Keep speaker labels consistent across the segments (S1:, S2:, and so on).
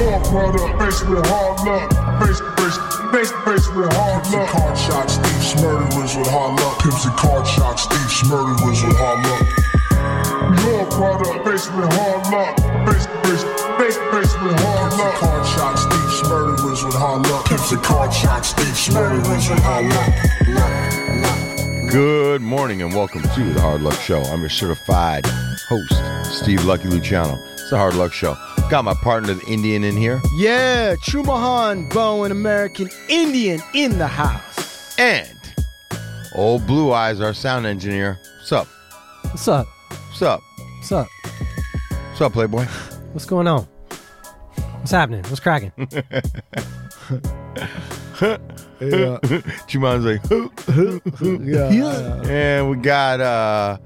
S1: Your product, faced with hard luck. Face, face, face, face with hard
S2: Pimps and card shots, thieves, murderers with hard luck. Pimps and card shots, thieves, murderers with hard luck.
S1: Your product, faced with hard luck. Face, face, face, face with hard
S2: Pimps and
S1: luck.
S2: card shots, thieves, murderers with hard luck. Pimps and card shots, thieves, murderers with hard luck.
S3: Good morning and welcome to the Hard Luck Show. I'm your certified host, Steve Lucky Luciano. It's the Hard Luck Show. Got my partner, the Indian, in here,
S4: Yeah, Chumahan Bowen, American Indian in the house.
S3: and old Blue Eyes, our sound engineer. What's up?
S4: What's up?
S3: What's up?
S4: What's up?
S3: What's up, Playboy?
S4: What's going on? What's happening? What's cracking? yeah,
S3: Juman's like,
S4: yeah.
S3: and we got uh,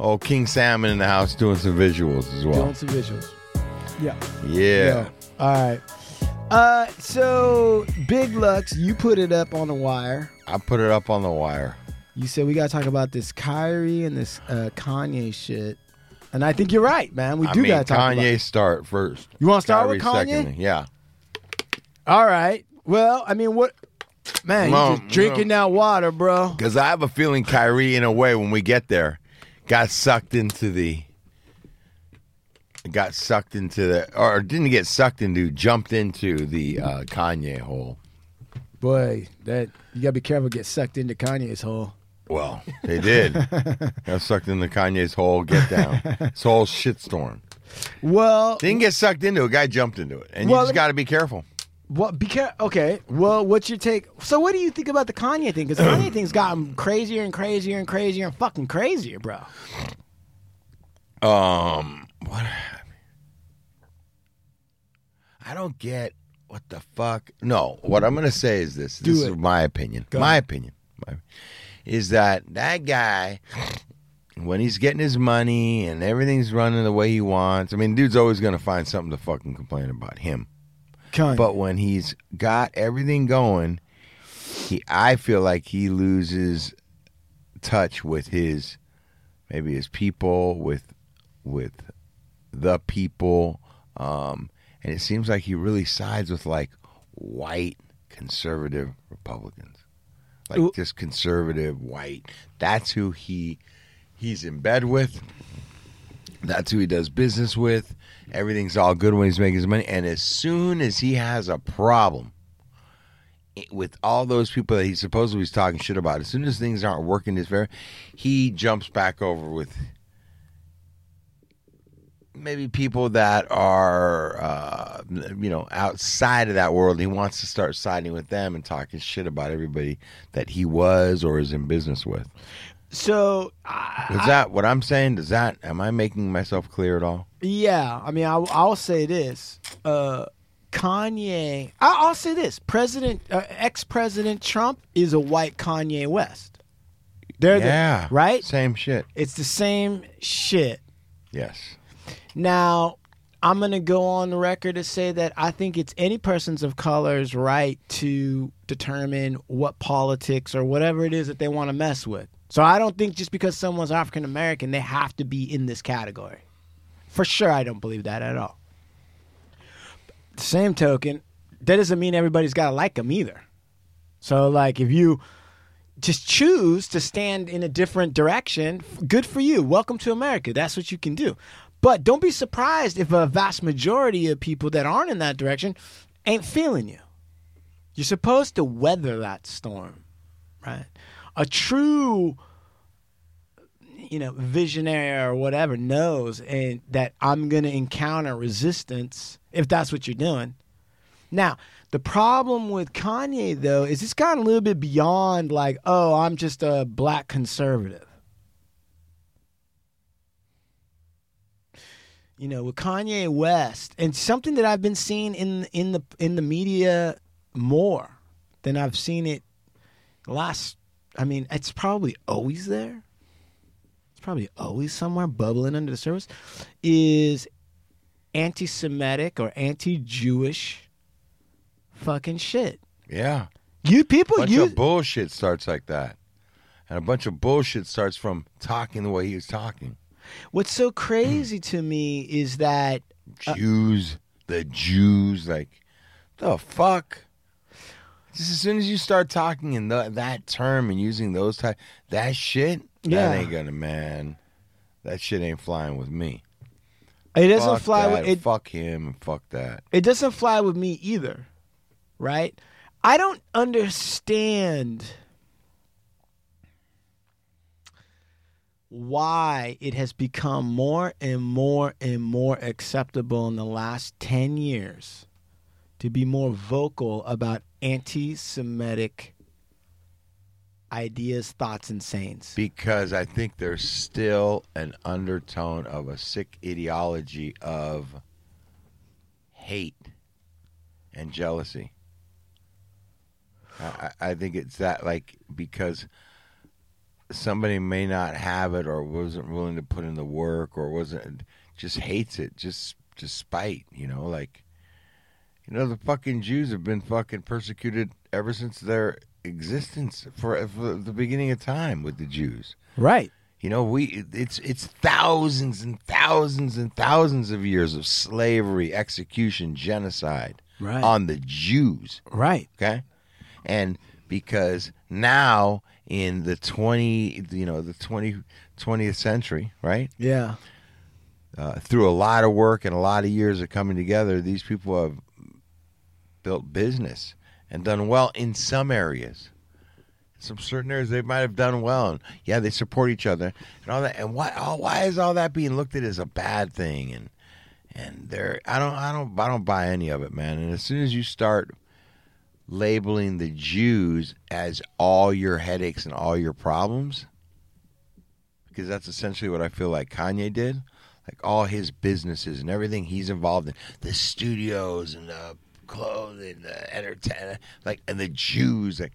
S3: old King Salmon in the house doing some visuals as well.
S4: Doing some visuals. Yeah.
S3: Yeah.
S4: All right. Uh, so Big Lux, you put it up on the wire.
S3: I put it up on the wire.
S4: You said we gotta talk about this Kyrie and this uh, Kanye shit, and I think you're right, man. We
S3: I
S4: do
S3: mean,
S4: gotta talk
S3: Kanye
S4: about.
S3: start first.
S4: You want to start with Kanye?
S3: secondly. Yeah.
S4: All right. Well, I mean, what? Man, you just drinking that water, bro.
S3: Because I have a feeling Kyrie, in a way, when we get there, got sucked into the. Got sucked into the. Or didn't get sucked into, jumped into the uh, Kanye hole.
S4: Boy, that you gotta be careful. Get sucked into Kanye's hole.
S3: Well, they did. got sucked into Kanye's hole, get down. This whole shitstorm.
S4: Well,
S3: Didn't get sucked into A Guy jumped into it. And
S4: Well,
S3: you just got to be careful.
S4: what? Be careful. Okay. Well, what's your take? So, what do you think about the Kanye thing? Because Kanye thing's gotten crazier and crazier and crazier and fucking crazier, bro.
S3: Um, what? I don't get what the fuck. No, what I'm gonna say is this.
S4: Do
S3: this
S4: it.
S3: is my opinion.
S4: Go
S3: my
S4: ahead.
S3: opinion. My, is that that guy when he's getting his money and everything's running the way he wants? I mean, dude's always gonna find something to fucking complain about him. But when he's got everything going, he I feel like he loses touch with his maybe his people, with with the people. Um, and it seems like he really sides with like white conservative Republicans. Like
S4: Ooh.
S3: just conservative white. That's who he he's in bed with. That's who he does business with. Everything's all good when he's making his money. And as soon as he has a problem with all those people that he supposedly was talking shit about, as soon as things aren't working his favor, he jumps back over with maybe people that are, uh, you know, outside of that world. He wants to start siding with them and talking shit about everybody that he was or is in business with.
S4: so, I,
S3: Is that what I'm saying? Does that, am I making myself clear at all?
S4: yeah, I mean, I, I'll say this. Uh, Kanye. I, I'll say this: President, uh, ex-President Trump is a white Kanye West. They're the-
S3: yeah.
S4: right.
S3: Same shit.
S4: It's the same shit.
S3: Yes.
S4: Now, I'm going to go on the record to say that I think it's any person's of color's right to determine what politics or whatever it is that they want to mess with. So I don't think just because someone's African American, they have to be in this category. For sure, I don't believe that at all. Same token, that doesn't mean everybody's got to like them either. So, like, if you just choose to stand in a different direction, good for you. Welcome to America. That's what you can do. But don't be surprised if a vast majority of people that aren't in that direction ain't feeling you. You're supposed to weather that storm, right? A true you know, visionary or whatever knows and that I'm going to encounter resistance if that's what you're doing. Now, the problem with Kanye though is it's gotten a little bit beyond like, oh, I'm just a black conservative. You know, with Kanye West, and something that I've been seeing in in the in the media more than I've seen it last. I mean, it's probably always there. It's probably always somewhere bubbling under the surface. Is anti-Semitic or anti-Jewish fucking shit.
S3: Yeah.
S4: You people,
S3: bunch
S4: you
S3: of bullshit starts like that. And a bunch of bullshit starts from talking the way he was talking.
S4: What's so crazy to me is that uh,
S3: Jews the Jews. Like, the fuck. Just as soon as you start talking in the, that term and using those type, that shit,
S4: Yeah.
S3: that ain't gonna man. That shit ain't flying with me.
S4: It doesn't
S3: fuck
S4: fly
S3: that,
S4: with it.
S3: Fuck him and fuck that.
S4: It doesn't fly with me either, right? I don't understand why it has become more and more and more acceptable in the last 10 years to be more vocal about anti Semitic ideas, thoughts, and sayings.
S3: Because I think there's still an undertone of a sick ideology of hate and jealousy. I, I I think it's that like because somebody may not have it or wasn't willing to put in the work or wasn't just hates it just just spite you know like you know the fucking Jews have been fucking persecuted ever since their existence for, for the beginning of time with the Jews
S4: Right.
S3: you know, we it's it's thousands and thousands and thousands of years of slavery, execution, genocide
S4: Right.
S3: on the Jews.
S4: Right.
S3: Okay, and because now in the twenty, you know, the 20, 20th century, right?
S4: Yeah.
S3: Uh, through a lot of work and a lot of years of coming together, these people have built business and done well in some areas. Some certain areas they might have done well, and yeah, they support each other and all that. And why? Oh, why is all that being looked at as a bad thing? And and they're I don't I don't I don't buy any of it, man. And as soon as you start labeling the Jews as all your headaches and all your problems, because that's essentially what I feel like Kanye did. Like all his businesses and everything he's involved in, the studios and the clothing, the entertainment, like and the Jews, like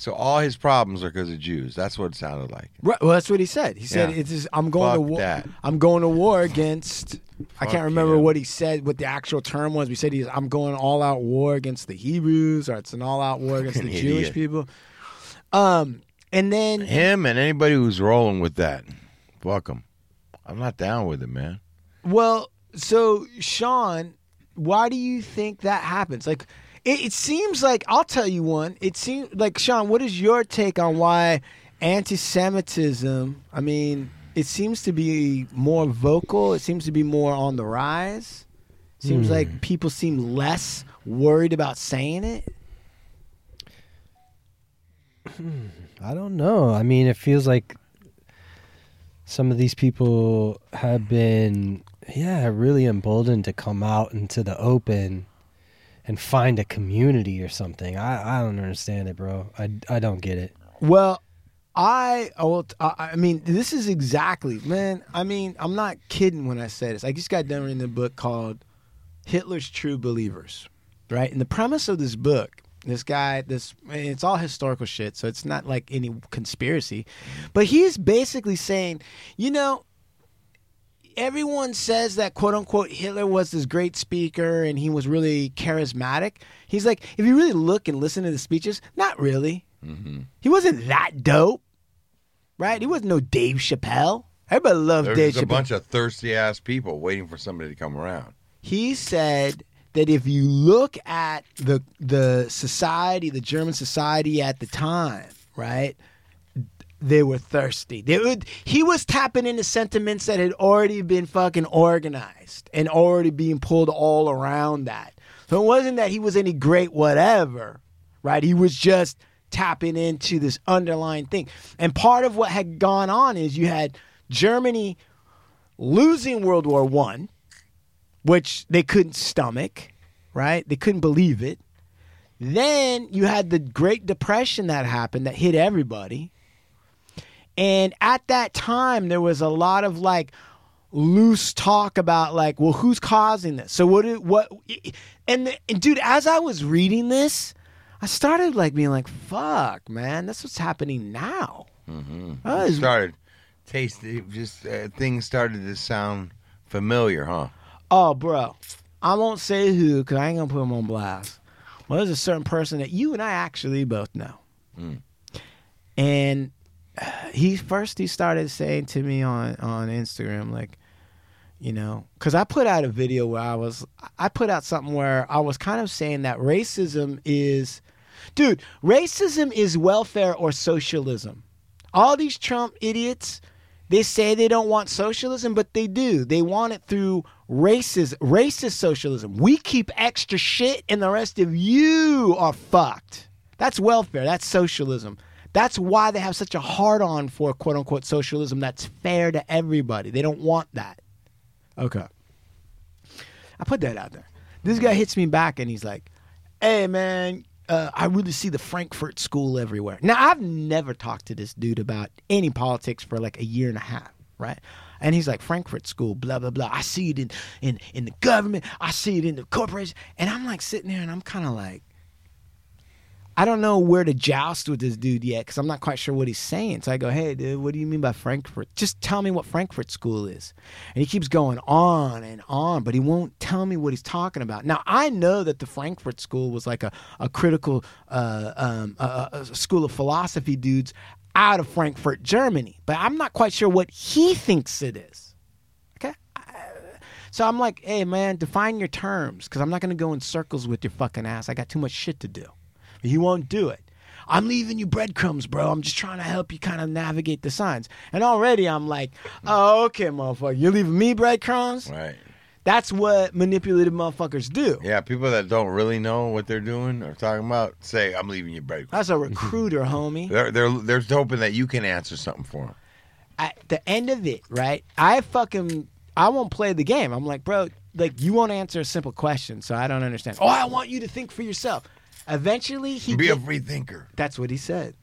S3: so all his problems are because of Jews. That's what it sounded like.
S4: Right. Well, that's what he said. He said,
S3: Yeah.
S4: "It's just, I'm going to
S3: Fuck
S4: war.
S3: that.
S4: I'm going to war against." I
S3: Fuck
S4: can't remember
S3: him.
S4: what he said. What the actual term was? We said he's. I'm going all out war against the Hebrews, or it's an all out war against the Jewish
S3: idiot.
S4: people. Um, and then
S3: Him and anybody who's rolling with that, fuck 'em. I'm not down with it, man.
S4: Well, so Sean, why do you think that happens? Like, it, it seems like I'll tell you one. It seems like Sean. What is your take on why anti-Semitism? I mean, it seems to be more vocal. It seems to be more on the rise. Seems hmm. like people seem less worried about saying it.
S5: Hmm, I don't know. I mean, it feels like some of these people have been, yeah, really emboldened to come out into the open and find a community or something. I, I don't understand it, bro. I, I don't get it.
S4: Well, I. I, I mean, this is exactly, man. I mean, I'm not kidding when I say this. I just got done reading a book called Hitler's True Believers, right? And the premise of this book, this guy, this it's all historical shit, so it's not like any conspiracy, but he's basically saying, you know. Everyone says that quote unquote Hitler was this great speaker and he was really charismatic. He's like, if you really look and listen to the speeches, not really. Mm-hmm. He wasn't that dope, right? He wasn't no Dave Chappelle. Everybody loves
S3: There's
S4: Dave
S3: just a bunch of thirsty ass people waiting for somebody to come around.
S4: he said that if you look at the the society, the German society at the time, right? They were thirsty. They would, he was tapping into sentiments that had already been fucking organized and already being pulled all around that. So it wasn't that he was any great whatever, right? He was just tapping into this underlying thing. And part of what had gone on is you had Germany losing World War One, which they couldn't stomach, right? They couldn't believe it. Then you had the Great Depression that happened that hit everybody. And at that time, there was a lot of like loose talk about like, well, who's causing this? So what? What? And, and dude, as I was reading this, I started like being like, "Fuck, man, that's what's happening now." I was-
S3: started taste just uh, things started to sound familiar, huh?
S4: Oh, bro, I won't say who because I ain't gonna put him on blast. Well, there's a certain person that you and I actually both know, and uh, he first he started saying to me on on Instagram like, you know, because I put out a video where I was, I put out something where I was kind of saying that racism is, dude, racism is welfare or socialism. All these Trump idiots, they say they don't want socialism, but they do. They want it through racist, racist socialism. We keep extra shit, and the rest of you are fucked. That's welfare. That's socialism. That's why they have such a hard on for quote unquote socialism that's fair to everybody. They don't want that. Okay. I put that out there. This guy hits me back and he's like, hey, man, uh, I really see the Frankfurt School everywhere. Now, I've never talked to this dude about any politics for like a year and a half, right? And he's like, Frankfurt School, blah, blah, blah. I see it in, in, in the government, I see it in the corporation. And I'm like sitting there and I'm kind of like, I don't know where to joust with this dude yet because I'm not quite sure what he's saying. So I go, hey, dude, what do you mean by Frankfurt? Just tell me what Frankfurt School is. And he keeps going on and on, but he won't tell me what he's talking about. Now, I know that the Frankfurt School was like a, a critical uh, um, a, a school of philosophy dudes out of Frankfurt, Germany, but I'm not quite sure what he thinks it is. Okay? So I'm like, hey, man, define your terms because I'm not going to go in circles with your fucking ass. I got too much shit to do. He won't do it. I'm leaving you breadcrumbs, bro. I'm just trying to help you kind of navigate the signs. And already I'm like, oh, okay, motherfucker. You're leaving me breadcrumbs?
S3: Right.
S4: That's what manipulative motherfuckers do.
S3: Yeah, people that don't really know what they're doing or talking about say, "I'm leaving you breadcrumbs."
S4: That's a recruiter, homie.
S3: They're they're they're hoping that you can answer something for them.
S4: At the end of it, right? I fucking I won't play the game. I'm like, bro, like you won't answer a simple question, so I don't understand. Oh, I want you to think for yourself. Eventually, he
S3: Be a free thinker.
S4: That's what he said.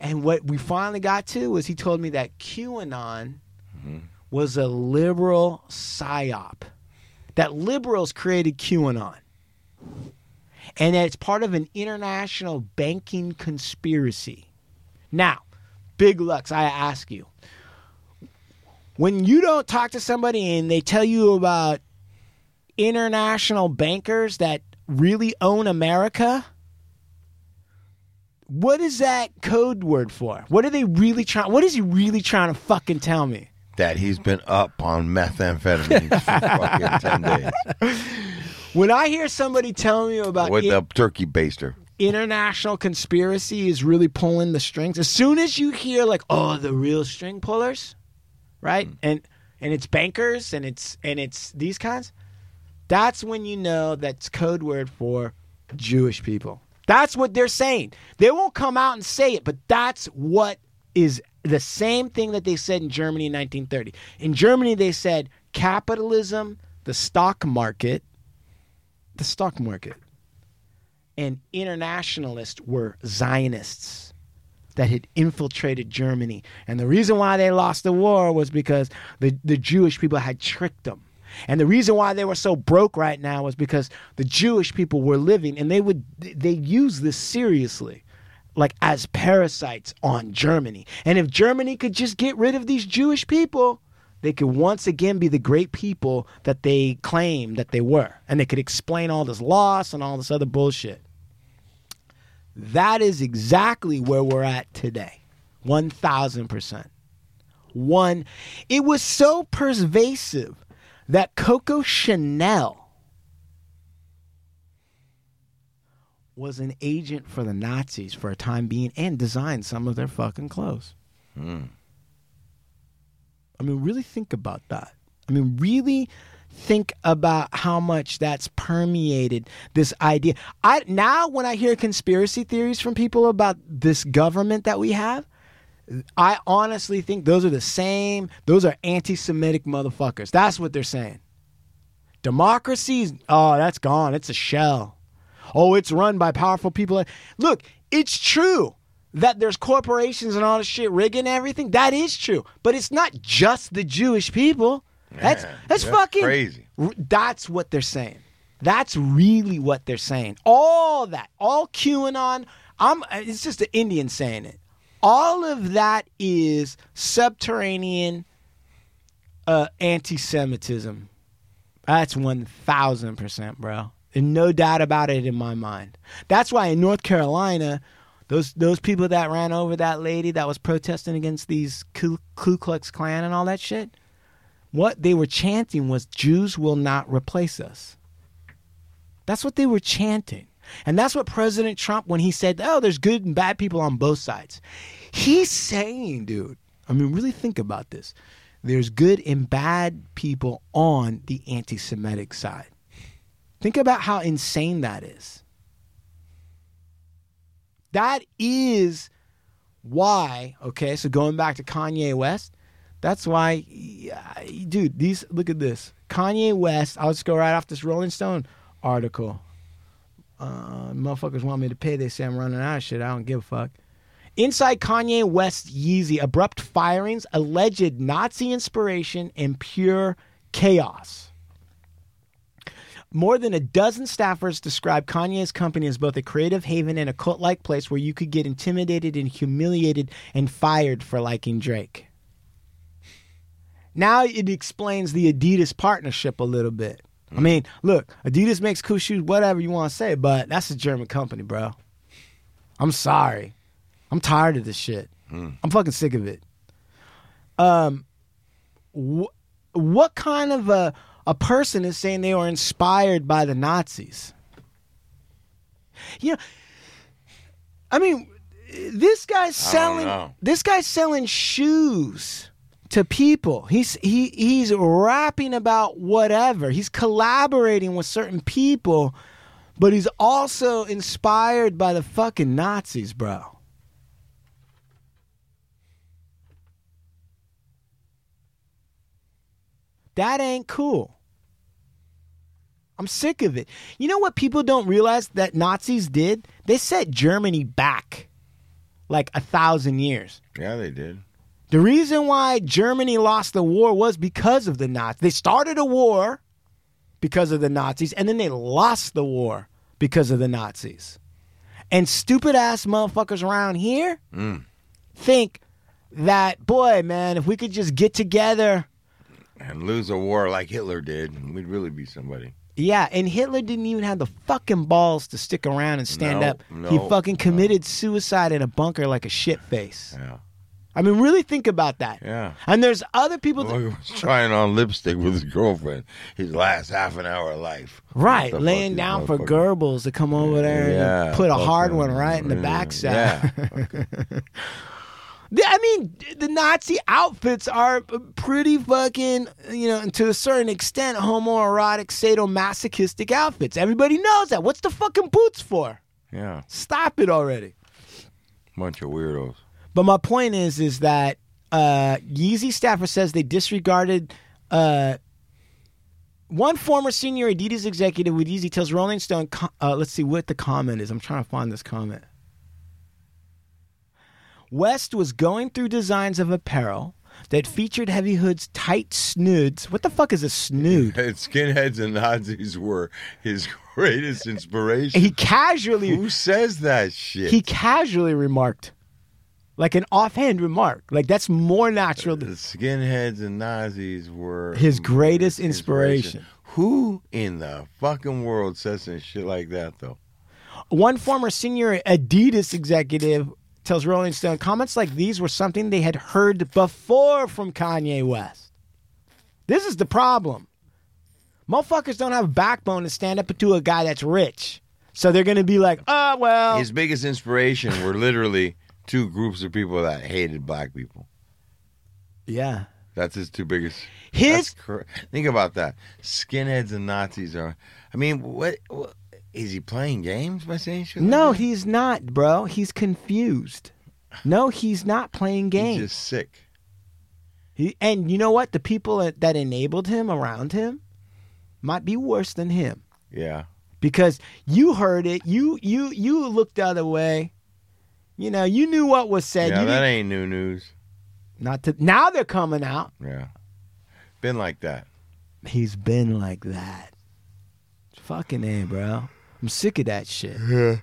S4: And what we finally got to was he told me that QAnon mm-hmm. was a liberal psyop. That liberals created QAnon. And that it's part of an international banking conspiracy. Now, Big Lux, I ask you, when you don't talk to somebody and they tell you about international bankers that really own America, what is that code word for? What are they really trying? What is he really trying to fucking tell me?
S3: That he's been up on methamphetamine for fucking ten days
S4: When I hear somebody tell me about
S3: with
S4: i-
S3: a turkey baster.
S4: international conspiracy is really pulling the strings, as soon as you hear like, oh, the real string pullers, right? Mm. And and it's bankers and it's and it's these kinds. That's when you know that's code word for Jewish people. That's what they're saying. They won't come out and say it, but that's what is the same thing that they said in Germany in 1930. In Germany, they said capitalism, the stock market, the stock market, and internationalists were Zionists that had infiltrated Germany. And the reason why they lost the war was because the, the Jewish people had tricked them. And the reason why they were so broke right now was because the Jewish people were living and they would they use this seriously like as parasites on Germany. And if Germany could just get rid of these Jewish people, they could once again be the great people that they claim that they were. And they could explain all this loss and all this other bullshit. That is exactly where we're at today. 1000%. One, it was so pervasive that Coco Chanel was an agent for the Nazis for a time being and designed some of their fucking clothes. Hmm. I mean, really think about that. I mean, really think about how much that's permeated this idea. I now when I hear conspiracy theories from people about this government that we have, I honestly think those are the same. Those are anti-Semitic motherfuckers. That's what they're saying. Democracy, oh, that's gone. It's a shell. Oh, it's run by powerful people. Look, it's true that there's corporations and all this shit rigging everything. That is true, but it's not just the Jewish people. That's that's,
S3: that's
S4: fucking
S3: crazy.
S4: That's what they're saying. That's really what they're saying. All that, all QAnon. I'm. It's just the Indian saying it. All of that is subterranean uh, anti-Semitism. That's one thousand percent, bro. And no doubt about it in my mind. That's why in North Carolina, those those people that ran over that lady that was protesting against these Ku, Ku Klux Klan and all that shit, what they were chanting was Jews will not replace us. That's what they were chanting. And that's what President Trump, when he said, oh, there's good and bad people on both sides, he's saying, dude, I mean, really think about this. There's good and bad people on the anti Semitic side. Think about how insane that is. That is why, okay, so going back to Kanye West, that's why, dude, these, look at this. Kanye West, I'll just go right off this Rolling Stone article. Uh, motherfuckers want me to pay. They say I'm running out of shit. I don't give a fuck. Inside Kanye West Yeezy, abrupt firings, alleged Nazi inspiration, and pure chaos. More than a dozen staffers describe Kanye's company as both a creative haven and a cult like place where you could get intimidated and humiliated and fired for liking Drake. Now it explains the Adidas partnership a little bit. I mean, look, Adidas makes cool shoes, whatever you want to say, but that's a German company, bro. I'm sorry. I'm tired of this shit. I'm fucking sick of it. Um, wh- what kind of a a person is saying they were inspired by the Nazis? You know, I mean, this guy's selling. This guy's selling shoes to people. He's he he's rapping about whatever. He's collaborating with certain people, but he's also inspired by the fucking Nazis, bro. That ain't cool. I'm sick of it. You know what people don't realize that Nazis did? They set Germany back like a thousand years.
S3: Yeah, they did.
S4: The reason why Germany lost the war was because of the Nazis. They started a war because of the Nazis, and then they lost the war because of the Nazis. And stupid ass motherfuckers around here mm. think that, boy, man, if we could just get together.
S3: And lose a war like Hitler did, we'd really be somebody.
S4: Yeah, and Hitler didn't even have the fucking balls to stick around and stand
S3: No,
S4: up. he fucking committed suicide in a bunker like a shit face.
S3: Yeah.
S4: I mean, really think about that.
S3: Yeah.
S4: And there's other people that,
S3: Boy was trying on lipstick with his girlfriend his last half an hour of life.
S4: Right, laying down for Goebbels to come over there
S3: Yeah,
S4: and put a hard one right in the
S3: yeah,
S4: backside.
S3: Yeah.
S4: The- I mean, the Nazi outfits are pretty fucking, you know, to a certain extent, homoerotic, sadomasochistic outfits. Everybody knows that. What's the fucking boots for?
S3: yeah.
S4: Stop it already.
S3: Bunch of weirdos.
S4: But my point is, is that uh, Yeezy staffer says they disregarded. Uh, one former senior Adidas executive with Yeezy tells Rolling Stone. Uh, let's see what the comment is. I'm trying to find this comment. West was going through designs of apparel that featured Heavy Hood's tight snoods. What the fuck is a snood?
S3: Skinheads and Nazis were his greatest inspiration.
S4: He casually
S3: Who says that shit?
S4: he casually remarked, like an offhand remark, like that's more natural.
S3: the
S4: Than,
S3: skinheads and Nazis were
S4: His greatest inspiration.
S3: Who in the fucking world says some shit like that though?
S4: One former senior Adidas executive tells Rolling Stone comments like these were something they had heard before from Kanye West. This is the problem. Motherfuckers don't have a backbone to stand up to a guy that's rich. So they're going to be like, oh, well.
S3: His biggest inspiration were literally two groups of people that hated black people.
S4: yeah.
S3: That's his two biggest.
S4: His
S3: cor- think about that. Skinheads and Nazis are. I mean, what, what is he playing games by saying shit?
S4: No, he's not, bro. He's confused. No, he's not playing games.
S3: he's just sick.
S4: He, and you know what? The people that, that enabled him around him might be worse than him
S3: Yeah,
S4: because you heard it. You you you looked the other way. You know, you knew what was said.
S3: yeah,
S4: you
S3: that ain't new news.
S4: not to now they're coming out.
S3: Yeah, been like that.
S4: He's been like that. Fucking a, bro. I'm sick of that shit. Yeah.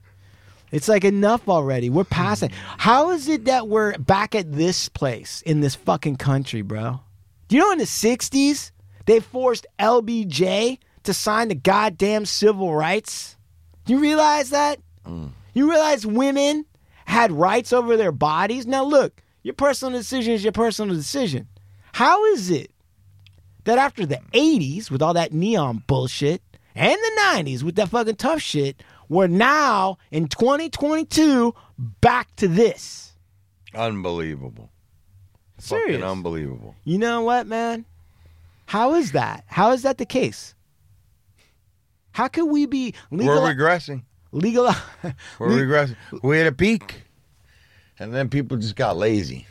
S4: It's like enough already. We're past it. How is it that we're back at this place in this fucking country, bro? Do you know in the 60s they forced LBJ to sign the goddamn civil rights? Do you realize that? Mm. You realize women had rights over their bodies? Now look, your personal decision is your personal decision. How is it that after the 80s with all that neon bullshit and the 90s with that fucking tough shit, we're now in 2022 back to this.
S3: Unbelievable.
S4: Serious.
S3: Fucking unbelievable.
S4: You know what, man? How is that? How is that the case? How could we be legal?
S3: We're regressing.
S4: Legal.
S3: We're regressing. We hit a peak, and then people just got lazy.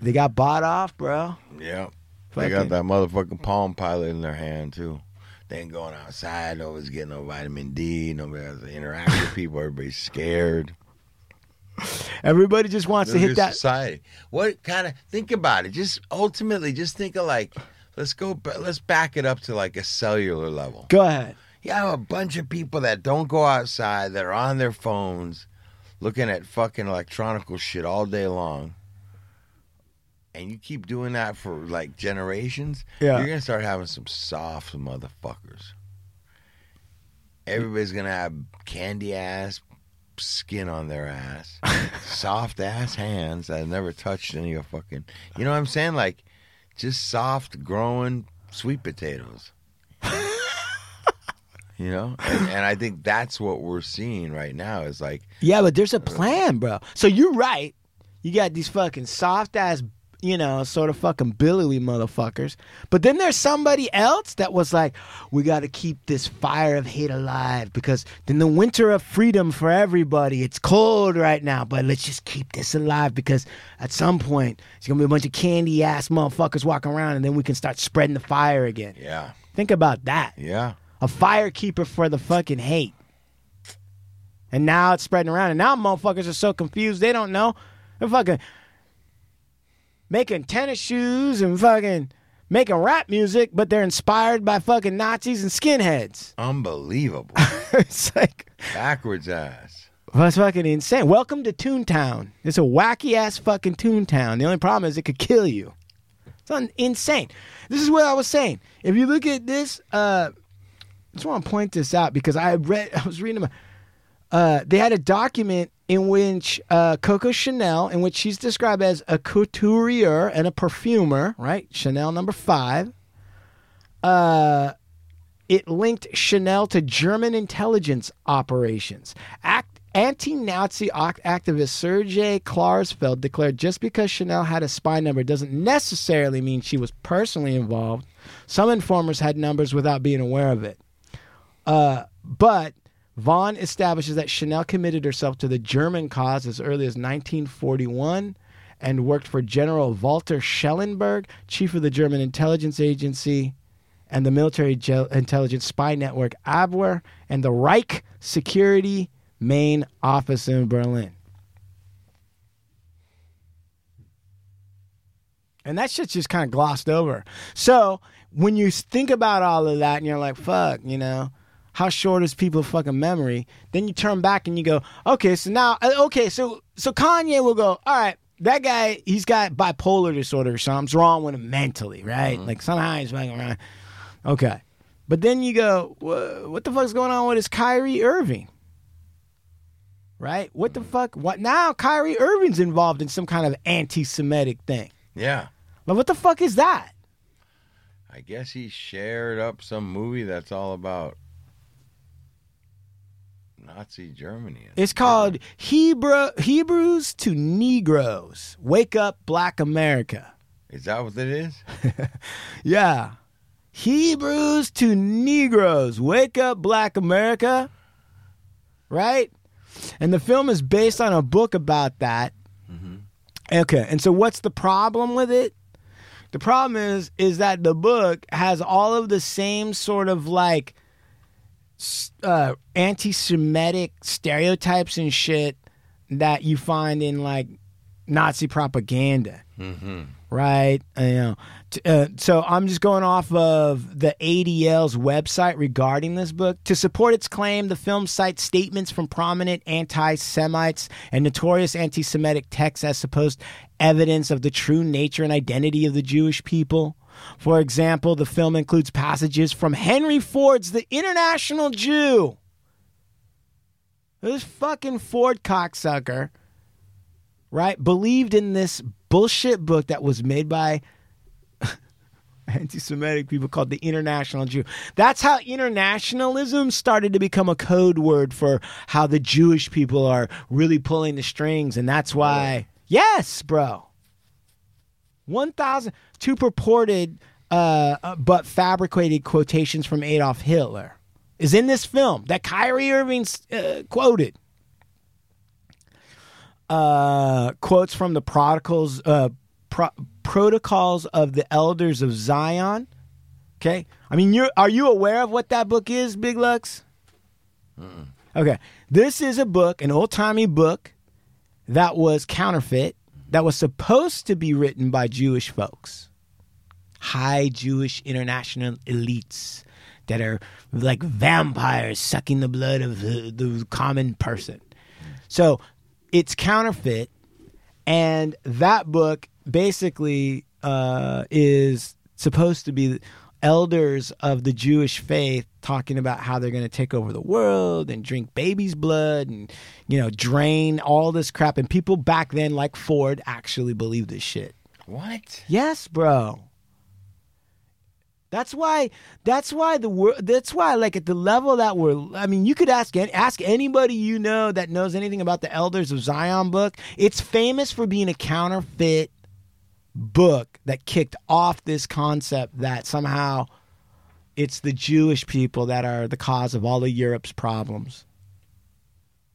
S4: they got bought off, bro.
S3: Yeah.
S4: Fucking-
S3: They got that motherfucking Palm Pilot in their hand too. They ain't going outside. Nobody's getting no vitamin D. Nobody has to interact with people. Everybody's scared.
S4: Everybody just wants to hit
S3: at
S4: that.
S3: society. What kind of think about it? Just ultimately, just think of like, let's go. Let's back it up to like a cellular level.
S4: Go ahead.
S3: You have a bunch of people that don't go outside, that are on their phones, looking at fucking electronical shit all day long. And you keep doing that for like generations,
S4: Yeah.
S3: you're gonna start having some soft motherfuckers. Everybody's gonna have candy ass skin on their ass, soft ass hands that never touched any of fucking. You know what I'm saying? Like, just soft growing sweet potatoes. You know, and, and I think that's what we're seeing right now. Is like,
S4: Yeah, but there's a uh, plan, bro. So you're right. You got these fucking soft ass, you know, sort of fucking billowy motherfuckers. But then there's somebody else that was like, we got to keep this fire of hate alive because then the winter of freedom for everybody. It's cold right now, but let's just keep this alive because at some point it's gonna be a bunch of candy ass motherfuckers walking around, and then we can start spreading the fire again.
S3: yeah,
S4: Think about that
S3: yeah,
S4: a firekeeper for the fucking hate. And now it's spreading around, and now motherfuckers are so confused they don't know. They're fucking making tennis shoes and fucking making rap music, but they're inspired by fucking Nazis and skinheads.
S3: unbelievable,
S4: it's like
S3: backwards ass.
S4: that's fucking insane. Welcome to Toontown. It's a wacky ass fucking Toontown. The only problem is it could kill you. It's un- insane. This is what I was saying. If you look at this, uh, just want to point this out because I read, I was reading about. Uh, they had a document in which uh, Coco Chanel, in which she's described as a couturier and a perfumer, right? Chanel number five. Uh, it linked Chanel to German intelligence operations. Act, anti-Nazi activist Sergei Klarsfeld declared just because Chanel had a spy number doesn't necessarily mean she was personally involved. Some informers had numbers without being aware of it. Uh, but Vaughan establishes that Chanel committed herself to the German cause as early as 1941 and worked for General Walter Schellenberg, chief of the German intelligence agency and the military intelligence spy network Abwehr and the Reich Security main office in Berlin. And that shit's just kind of glossed over. So when you think about all of that and you're like, fuck, you know, how short is people's fucking memory? Then you turn back and you go, okay, so now, uh, okay, so so Kanye will go, all right, that guy, he's got bipolar disorder or something's wrong with him mentally, right? Like somehow he's fucking around. Okay. But then you go, what the fuck's going on with his Kyrie Irving? Right? What the fuck? What now? Kyrie Irving's involved in some kind of anti-Semitic thing.
S3: Yeah,
S4: But what the fuck is that?
S3: I guess he shared up some movie that's all about Nazi Germany.
S4: It's called Hebrew Hebrews to Negroes. Wake up, Black America.
S3: Is that what it is?
S4: Yeah. Hebrews to Negroes. Wake up, Black America. Right? And the film is based on a book about that. Mm-hmm. Okay. And so what's the problem with it? The problem is is that the book has all of the same sort of like uh, anti-Semitic stereotypes and shit that you find in like Nazi propaganda right? Uh, You know, uh, so I'm just going off of the ADL's website regarding this book. To support its claim, the film cites statements from prominent anti-Semites and notorious anti-Semitic texts as supposed evidence of the true nature and identity of the Jewish people. For example, the film includes passages from Henry Ford's The International Jew. This fucking Ford cocksucker right, believed in this bullshit book that was made by anti-Semitic people called the International Jew. That's how internationalism started to become a code word for how the Jewish people are really pulling the strings, and that's why. Yes, bro. One thousand two purported uh, uh, but fabricated quotations from Adolf Hitler is in this film that Kyrie Irving uh, quoted. Uh, quotes from the protocols, uh, pro- protocols of the elders of Zion. Okay, I mean, you're are you aware of what that book is, Big Lux? Okay, this is a book, an old timey book that was counterfeit, that was supposed to be written by Jewish folks, high Jewish international elites that are like vampires sucking the blood of the, the common person. So it's counterfeit, and that book basically uh, is supposed to be elders of the Jewish faith talking about how they're going to take over the world and drink baby's blood and you know drain all this crap. And people back then, like Ford, actually believed this shit.
S3: What?
S4: Yes, bro. That's why. That's why the world. That's why, like at the level that we're. I mean, you could ask ask anybody you know that knows anything about the Elders of Zion book. It's famous for being a counterfeit book that kicked off this concept that somehow it's the Jewish people that are the cause of all of Europe's problems.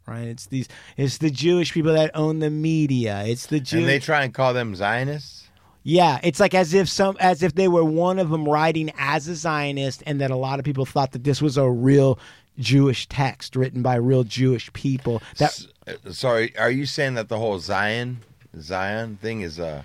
S4: Right? It's these. It's the Jewish people that own the media. It's the Jewish.
S3: And they try and call them Zionists?
S4: Yeah, it's like as if some as if they were one of them writing as a Zionist, and that a lot of people thought that this was a real Jewish text written by real Jewish people. That
S3: S- uh, sorry, are you saying that the whole Zion Zion thing is uh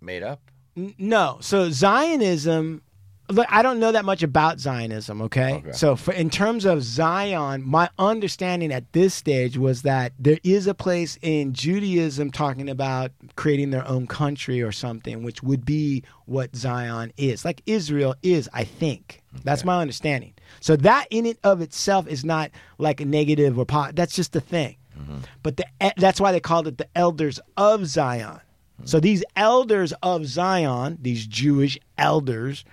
S3: made up?
S4: N- No. So Zionism, look, I don't know that much about Zionism, okay?
S3: Okay.
S4: So for, in terms of Zion, my understanding at this stage was that there is a place in Judaism talking about creating their own country or something, which would be what Zion is. Like Israel is, I think. That's my understanding. So that in it of itself is not like a negative or positive. That's just the thing. Mm-hmm. But the, that's why they called it the elders of Zion. So mm-hmm. these elders of Zion, these Jewish elders,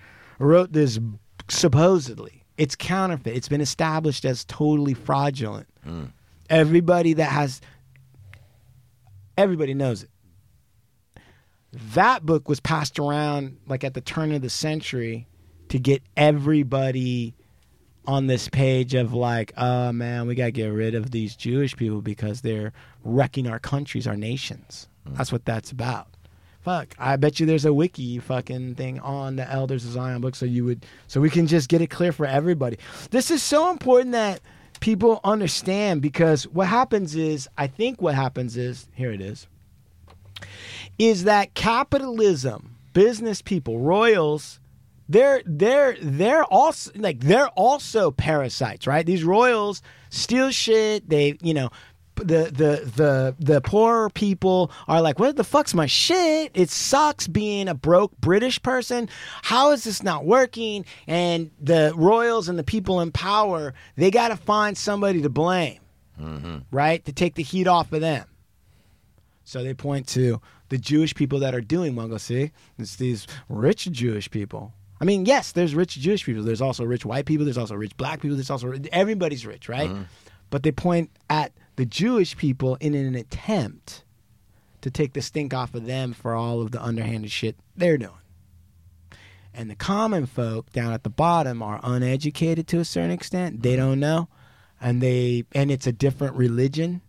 S4: wrote this supposedly. It's counterfeit. It's been established as totally fraudulent. Mm. Everybody that has, everybody knows it. That book was passed around like at the turn of the century to get everybody on this page of like, oh man, we gotta get rid of these Jewish people because they're wrecking our countries, our nations. Mm. That's what that's about. Fuck, I bet you there's a wiki fucking thing on the Elders of Zion book, so you would, so we can just get it clear for everybody. This is so important that people understand because what happens is, I think what happens is, here it is, is that capitalism, business people, royals, they're they're they're also like they're also parasites, right? These royals steal shit. They you know the the the the poor people are like, what the fuck's my shit? It sucks being a broke British person. How is this not working? And the royals and the people in power, they got to find somebody to blame, mm-hmm. right? To take the heat off of them. So they point to the Jewish people that are doing well. Go see, it's these rich Jewish people. I mean, yes, there's rich Jewish people. There's also rich white people. There's also rich black people. There's also everybody's rich, right? Mm-hmm. But they point at the Jewish people in an attempt to take the stink off of them for all of the underhanded shit they're doing. And the common folk down at the bottom are uneducated to a certain extent. They don't know, and they and it's a different religion,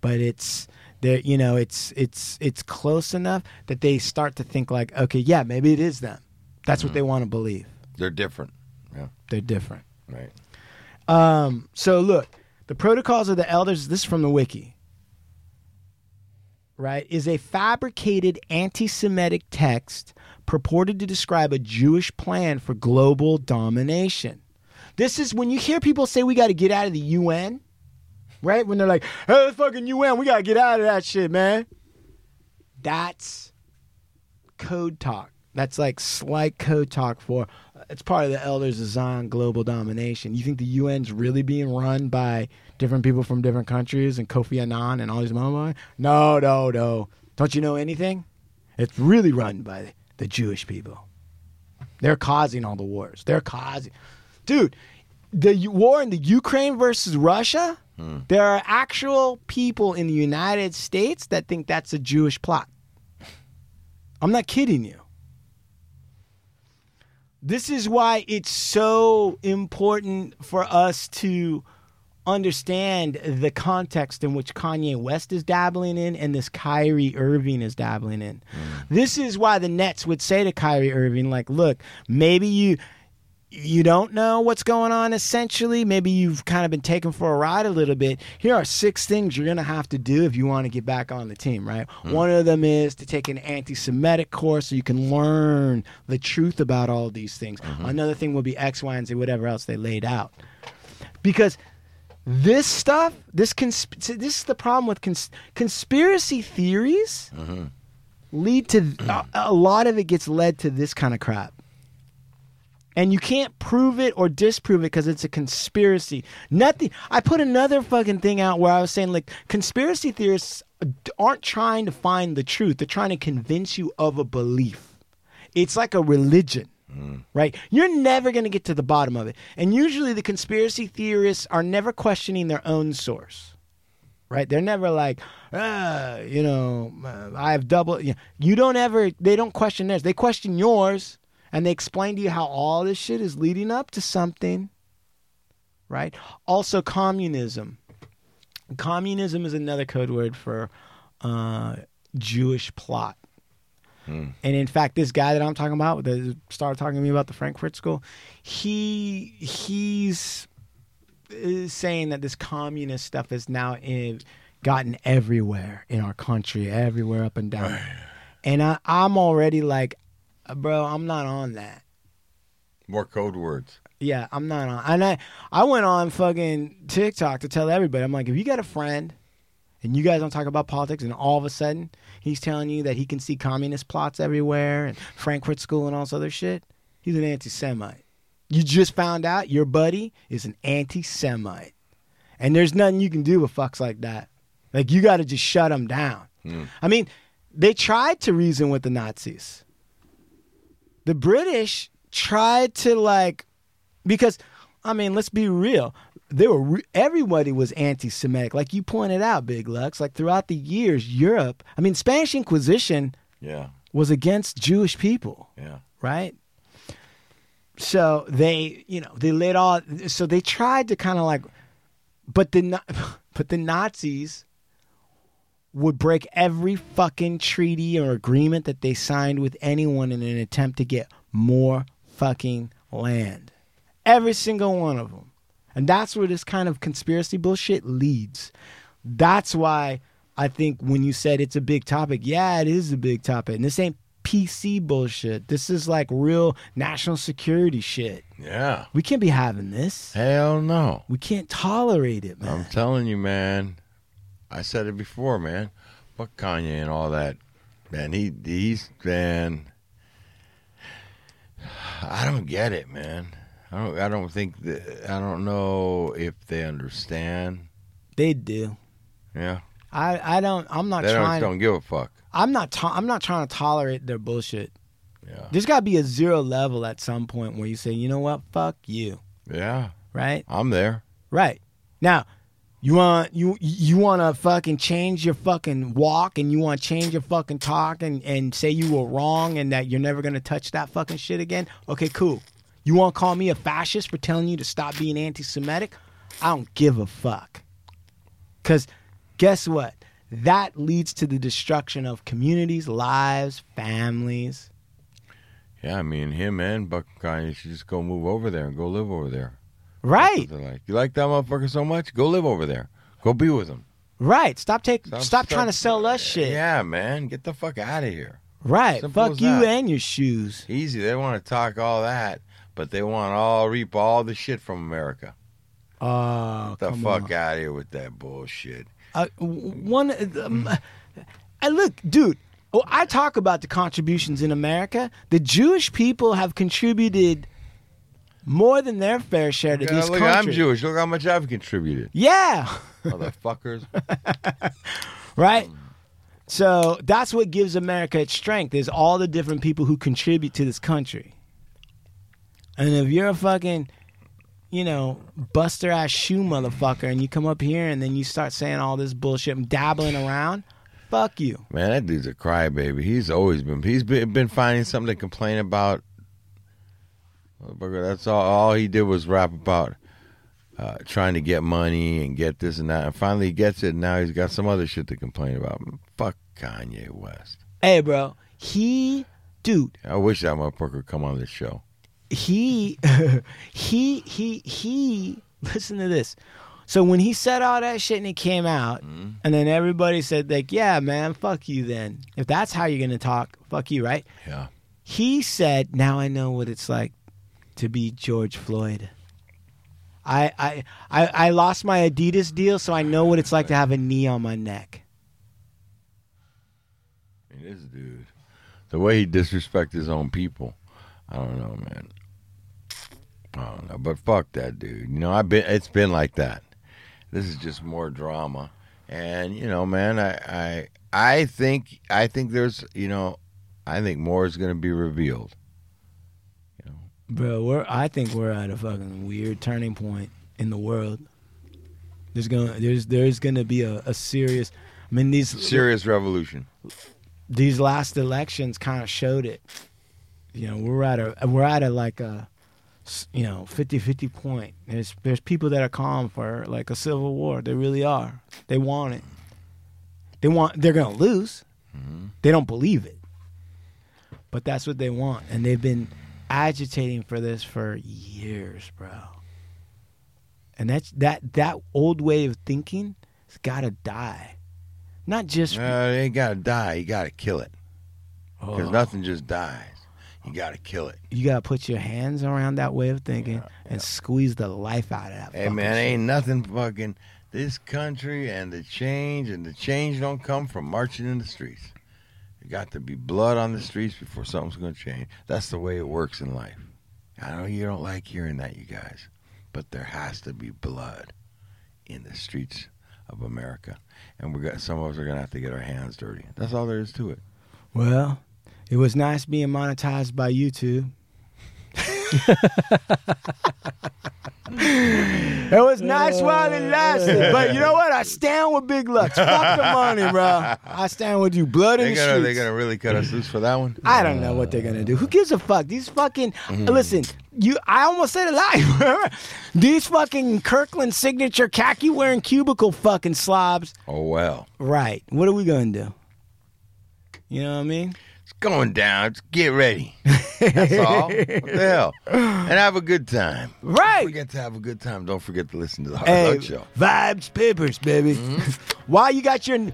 S4: but it's there. You know, it's it's it's close enough that they start to think like, okay, yeah, maybe it is them. That's what they want to believe.
S3: They're different. Yeah,
S4: They're different.
S3: right.
S4: Um, so look, the protocols of the elders, this is from the wiki, right, is a fabricated anti Semitic text purported to describe a Jewish plan for global domination. This is when you hear people say we got to get out of the UN, right? When they're like, hey, the fucking UN, we got to get out of that shit, man. That's code talk. That's like slight code talk for it's part of the Elders of Zion global domination. You think the UN's really being run by different people from different countries and Kofi Annan and all these mama? No, no, no. Don't you know anything? It's really run by The Jewish people. They're causing all the wars. They're causing, dude. The war in the Ukraine versus Russia. Hmm. There are actual people in the United States that think that's a Jewish plot. I'm not kidding you. This is why it's so important for us to understand the context in which Kanye West is dabbling in and this Kyrie Irving is dabbling in. Mm. This is why the Nets would say to Kyrie Irving, like, look, maybe you you don't know what's going on essentially. Maybe you've kind of been taken for a ride a little bit. Here are six things you're going to have to do if you want to get back on the team, right? Mm. One of them is to take an anti Semitic course so you can learn the truth about all these things. Mm-hmm. Another thing will be X, Y, and Z, whatever else they laid out. Because this stuff, this consp- this is the problem with cons- conspiracy theories. Mm-hmm. Lead to a, a lot of it gets led to this kind of crap and you can't prove it or disprove it because it's a conspiracy. Nothing. I put another fucking thing out where I was saying like conspiracy theorists aren't trying to find the truth; they're trying to convince you of a belief. It's like a religion. Right? You're never going to get to the bottom of it. And usually the conspiracy theorists are never questioning their own source. Right? They're never like, ah, you know, uh, I have double. You, know, you don't ever, they don't question theirs. They question yours and they explain to you how all this shit is leading up to something. Right? Also, communism. Communism is another code word for uh, Jewish plot. Hmm. And in fact, this guy that I'm talking about, that started talking to me about the Frankfurt School, he he's uh, saying that this communist stuff has now in, gotten everywhere in our country, everywhere up and down. And I, I'm already like, bro, I'm not on that.
S3: More code words.
S4: Yeah, I'm not on. And I, I went on fucking TikTok to tell everybody. I'm like, if you got a friend and you guys don't talk about politics, and all of a sudden he's telling you that he can see communist plots everywhere and Frankfurt School and all this other shit, he's an anti Semite. You just found out your buddy is an anti Semite. And there's nothing you can do with fucks like that. Like, you got to just shut them down. Hmm. I mean, they tried to reason with the Nazis. The British tried to, like, because, I mean, let's be real. They were re- everybody was anti-Semitic, like you pointed out, Big Lux. Like throughout the years, Europe. I mean, Spanish Inquisition
S3: Yeah.
S4: was against Jewish people
S3: Yeah.
S4: right? So they, you know, they laid all. So they tried to kind of like, but the but the Nazis would break every fucking treaty or agreement that they signed with anyone in an attempt to get more fucking land. Every single one of them. And that's where this kind of conspiracy bullshit leads. That's why I think when you said it's a big topic, yeah, it is a big topic. And this ain't PC bullshit. This is like real national security shit.
S3: Yeah.
S4: We can't be having this.
S3: Hell no.
S4: We can't tolerate it, man.
S3: I'm telling you, man. I said it before, man. Fuck Kanye and all that. Man, he he's man. I don't get it, man. I don't. I don't think that. I don't know if they understand.
S4: They do.
S3: Yeah,
S4: I, I don't. I'm not
S3: they don't,
S4: trying.
S3: don't give a fuck.
S4: I'm not. To, I'm not trying to tolerate their bullshit.
S3: Yeah,
S4: There's got to be a zero level at some point where you say, you know what, fuck you,
S3: yeah.
S4: right?
S3: I'm there.
S4: Right. Now, you want you you want to fucking change your fucking walk and you want to change your fucking talk and and say you were wrong and that you're never gonna touch that fucking shit again. Okay, cool. You want to call me a fascist for telling you to stop being anti-Semitic? I don't give a fuck. Cause guess what? That leads to the destruction of communities, lives, families.
S3: Yeah, I mean him and Buck Kanye should just go move over there and go live over there.
S4: Right.
S3: they're like. You like that motherfucker so much? Go live over there. Go be with him.
S4: Right. Stop take
S3: Stop-
S4: stop, trying to sell us shit.
S3: Yeah, man. Get the fuck out of here.
S4: Right.
S3: Simple
S4: Fuck you
S3: that.
S4: and your shoes.
S3: Easy. They want to talk all that, but they want all reap all the shit from America.
S4: Oh,
S3: Get the fuck
S4: on.
S3: out of here with that bullshit.
S4: Uh, one, um, and look, dude. Oh, I talk about the contributions in America. The Jewish people have contributed more than their fair share to
S3: look,
S4: country.
S3: I'm Jewish. Look how much I've contributed.
S4: Yeah,
S3: Motherfuckers.
S4: right. So that's what gives America its strength is all the different people who contribute to this country. And if you're a fucking, you know, buster ass shoe motherfucker and you come up here and then you start saying all this bullshit and dabbling around, fuck you.
S3: Man, that dude's a crybaby. He's always been. He's been, been finding something to complain about. That's all. All he did was rap about uh, trying to get money and get this and that. And finally, he gets it. And now he's got some other shit to complain about. Fuck Kanye West.
S4: Hey, bro, he, dude,
S3: I wish that motherfucker would come on this show.
S4: he he he he listen to this so when he said all that shit and it came out and then everybody said like yeah man fuck you then if that's how you're gonna talk fuck you right
S3: Yeah.
S4: he said now i know what it's like to be george floyd I, I I I lost my Adidas deal, so I know what it's like to have a knee on my neck.
S3: This dude, the way he disrespects his own people, I don't know, man. I don't know, but fuck that dude. You know, I've been. It's been like that. This is just more drama, and you know, man, I, I, I think, I think there's, you know, I think more is going to be revealed.
S4: Bro, we're I think we're at a fucking weird turning point in the world. There's gonna there's there's gonna be a, a serious I mean these
S3: Serious revolution.
S4: these last elections kind of showed it. You know, we're at a we're at a like a you know 50-50 point. There's there's people that are calm for like a civil war. They really are. They want it. They want they're going to lose. Mm-hmm. They don't believe it. But that's what they want and they've been agitating for this for years, bro. And that's that that old way of thinking has got to die. Not just
S3: Uh, you ain't got to die. You got to kill it because
S4: Oh.
S3: nothing just dies. You got to kill it.
S4: you gotta put your hands around that way of thinking and squeeze the life out of that.
S3: Hey man,
S4: shit.
S3: ain't nothing fucking this country and the change and the change don't come from marching in the streets. There got to be blood on the streets before something's gonna change. That's the way it works in life. I know you don't like hearing that, you guys, but there has to be blood in the streets of America, and we got some of us are gonna have to get our hands dirty. That's all there is to it.
S4: Well, it was nice being monetized by YouTube. it was nice while it lasted, but you know what? I stand with Big Lux. Fuck the money, bro. I stand with you. Blood in
S3: They
S4: the
S3: gonna,
S4: streets.
S3: they gonna really cut us loose for that one.
S4: I don't know what they're gonna do. Who gives a fuck? These fucking
S3: Mm-hmm.
S4: listen. You, I almost said it live. These fucking Kirkland signature khaki wearing cubicle fucking slobs.
S3: Oh well,
S4: Right. What are we gonna do? You know what I mean?
S3: It's going down. Just get ready. That's all. What the hell? And have a good time. Don't
S4: Right.
S3: forget to have a good time. Don't forget to listen to the Hard
S4: Hey,
S3: Luck Show.
S4: vibes, papers, baby.
S3: Mm-hmm.
S4: Why you got your
S3: And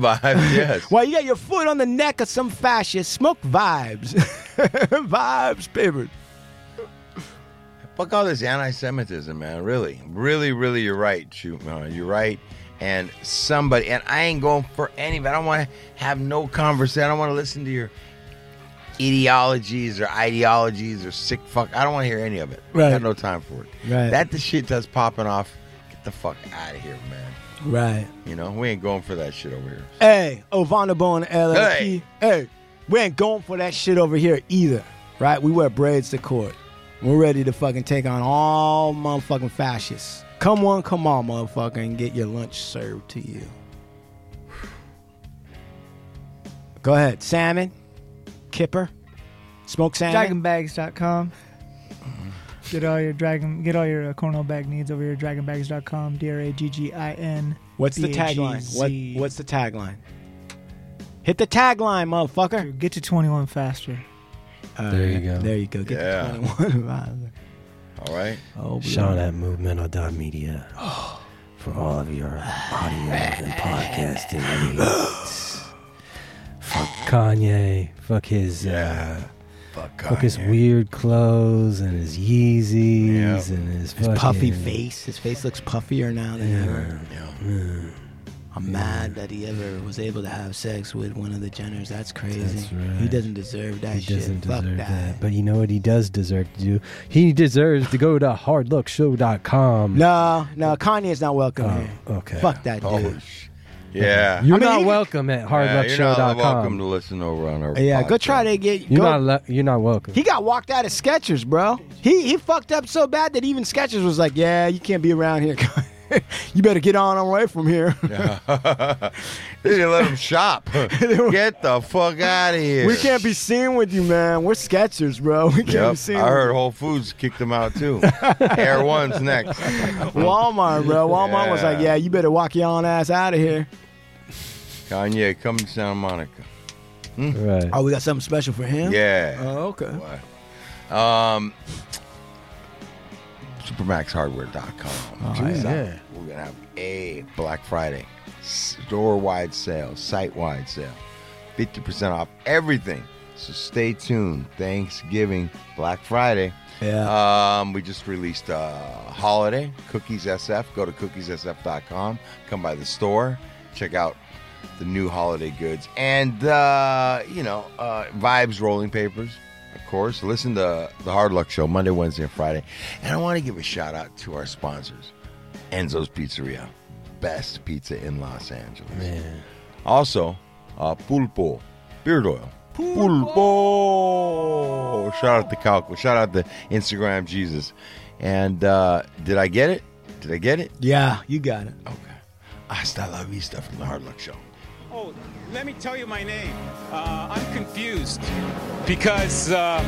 S3: vibes, yes.
S4: why you got your foot on the neck of some fascist? Smoke vibes, vibes, papers.
S3: Fuck all this anti-Semitism, man. Really, really, really, you're right. Shoot, uh, you're right. And somebody, and I ain't going for any. But I don't want to have no conversation. I don't want to listen to your ideologies or ideologies or sick fuck. I don't want to hear any of it.
S4: Right.
S3: I got no time for it.
S4: Right.
S3: That the shit that's popping off. Get the fuck out of here, man.
S4: Right.
S3: You know, we ain't going for that shit over here.
S4: Hey, Ovana Bone LLP.
S3: Hey.
S4: Hey, we ain't going for that shit over here either. Right? We wear braids to court. We're ready to fucking take on all motherfucking fascists. Come on, come on, motherfucker, and get your lunch served to you. Go ahead. Salmon, kipper, smoked salmon.
S6: Dragginbags.com. Get all your dragon, get all your uh, cornhole bag needs over here. Dragginbags.com. D R A G G I N.
S4: What's the tagline? What, what's the tagline? Hit the tagline, motherfucker.
S6: Get to 21 faster.
S5: There you go.
S4: There you go. Get
S3: Yeah.
S4: the 21.
S3: All right.
S4: oh,
S5: Sean at Movemental.media for all of your audio and podcasting needs. Fuck Kanye. Fuck his uh,
S3: Fuck,
S5: fuck his weird clothes and his Yeezys
S3: Yeah.
S5: and his,
S4: His puffy face. His face looks puffier now than ever.
S3: Yeah.
S4: I'm mad that he ever was able to have sex with one of the Jenners. That's crazy.
S5: That's right.
S4: He doesn't deserve that
S5: He
S4: shit.
S5: doesn't
S4: Fuck
S5: deserve
S4: that.
S5: that. But you know what he does deserve to do? He deserves to go to hardluckshow.com.
S4: no, no, Kanye's not welcome
S5: Oh,
S4: here.
S5: okay.
S4: Fuck that oh, dude.
S3: Oh, sh- Yeah.
S5: You're
S4: I mean,
S5: not welcome at
S3: Yeah, you're not welcome to listen over on our.
S4: Yeah, go try to get.
S5: You're
S4: go-
S5: not le- you're not welcome.
S4: He got walked out of Skechers, bro. He he fucked up so bad that even Skechers was like, "Yeah, you can't be around here. you better get on away from here.
S3: They didn't let him shop. Get the fuck out of here.
S4: we can't be seen with you, man. We're Skechers, bro. We can't be seen.
S3: I heard Whole Foods kicked them out too. Erewhon's next.
S4: Walmart, bro. Walmart was like,
S3: Yeah.
S4: "Yeah, you better walk your own ass out of here."
S3: Kanye coming to Santa Monica.
S5: right.
S4: Oh, we got something special for him.
S3: Yeah.
S4: Oh, okay.
S3: Um, supermaxhardware.com. Check us out.
S4: yeah.
S3: We're going to have a Black Friday store wide sale, site wide sale. 50% off everything. So stay tuned. Thanksgiving, Black Friday.
S4: Yeah.
S3: Um, we just released a holiday, Cookies SF. Go to cookiessf.com. Come by the store. Check out the new holiday goods. And, uh, you know, uh, Vibes Rolling Papers, of course. Listen to the Hard Luck Show Monday, Wednesday, and Friday. And I want to give a shout out to our sponsors Enzo's Pizzeria, best pizza in Los Angeles.
S5: Man.
S3: Also, uh, Pulpo, beard oil. Pulpo. Shout out to Calco. Shout out to Instagram Jesus. And uh, did I get it? Did I get it?
S4: yeah, you got it.
S3: Okay. Hasta la vista from the Hard Luck Show.
S7: Oh, let me tell you my name. Uh, I'm confused because. Uh,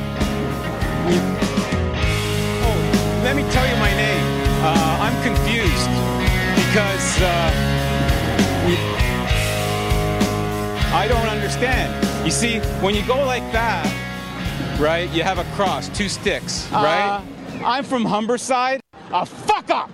S7: oh, let me tell you my name. Uh, I'm confused because. Uh, I don't understand. You see, when you go like that, right, you have a cross, two sticks, right? I'm from Humberside. Uh, fuck up!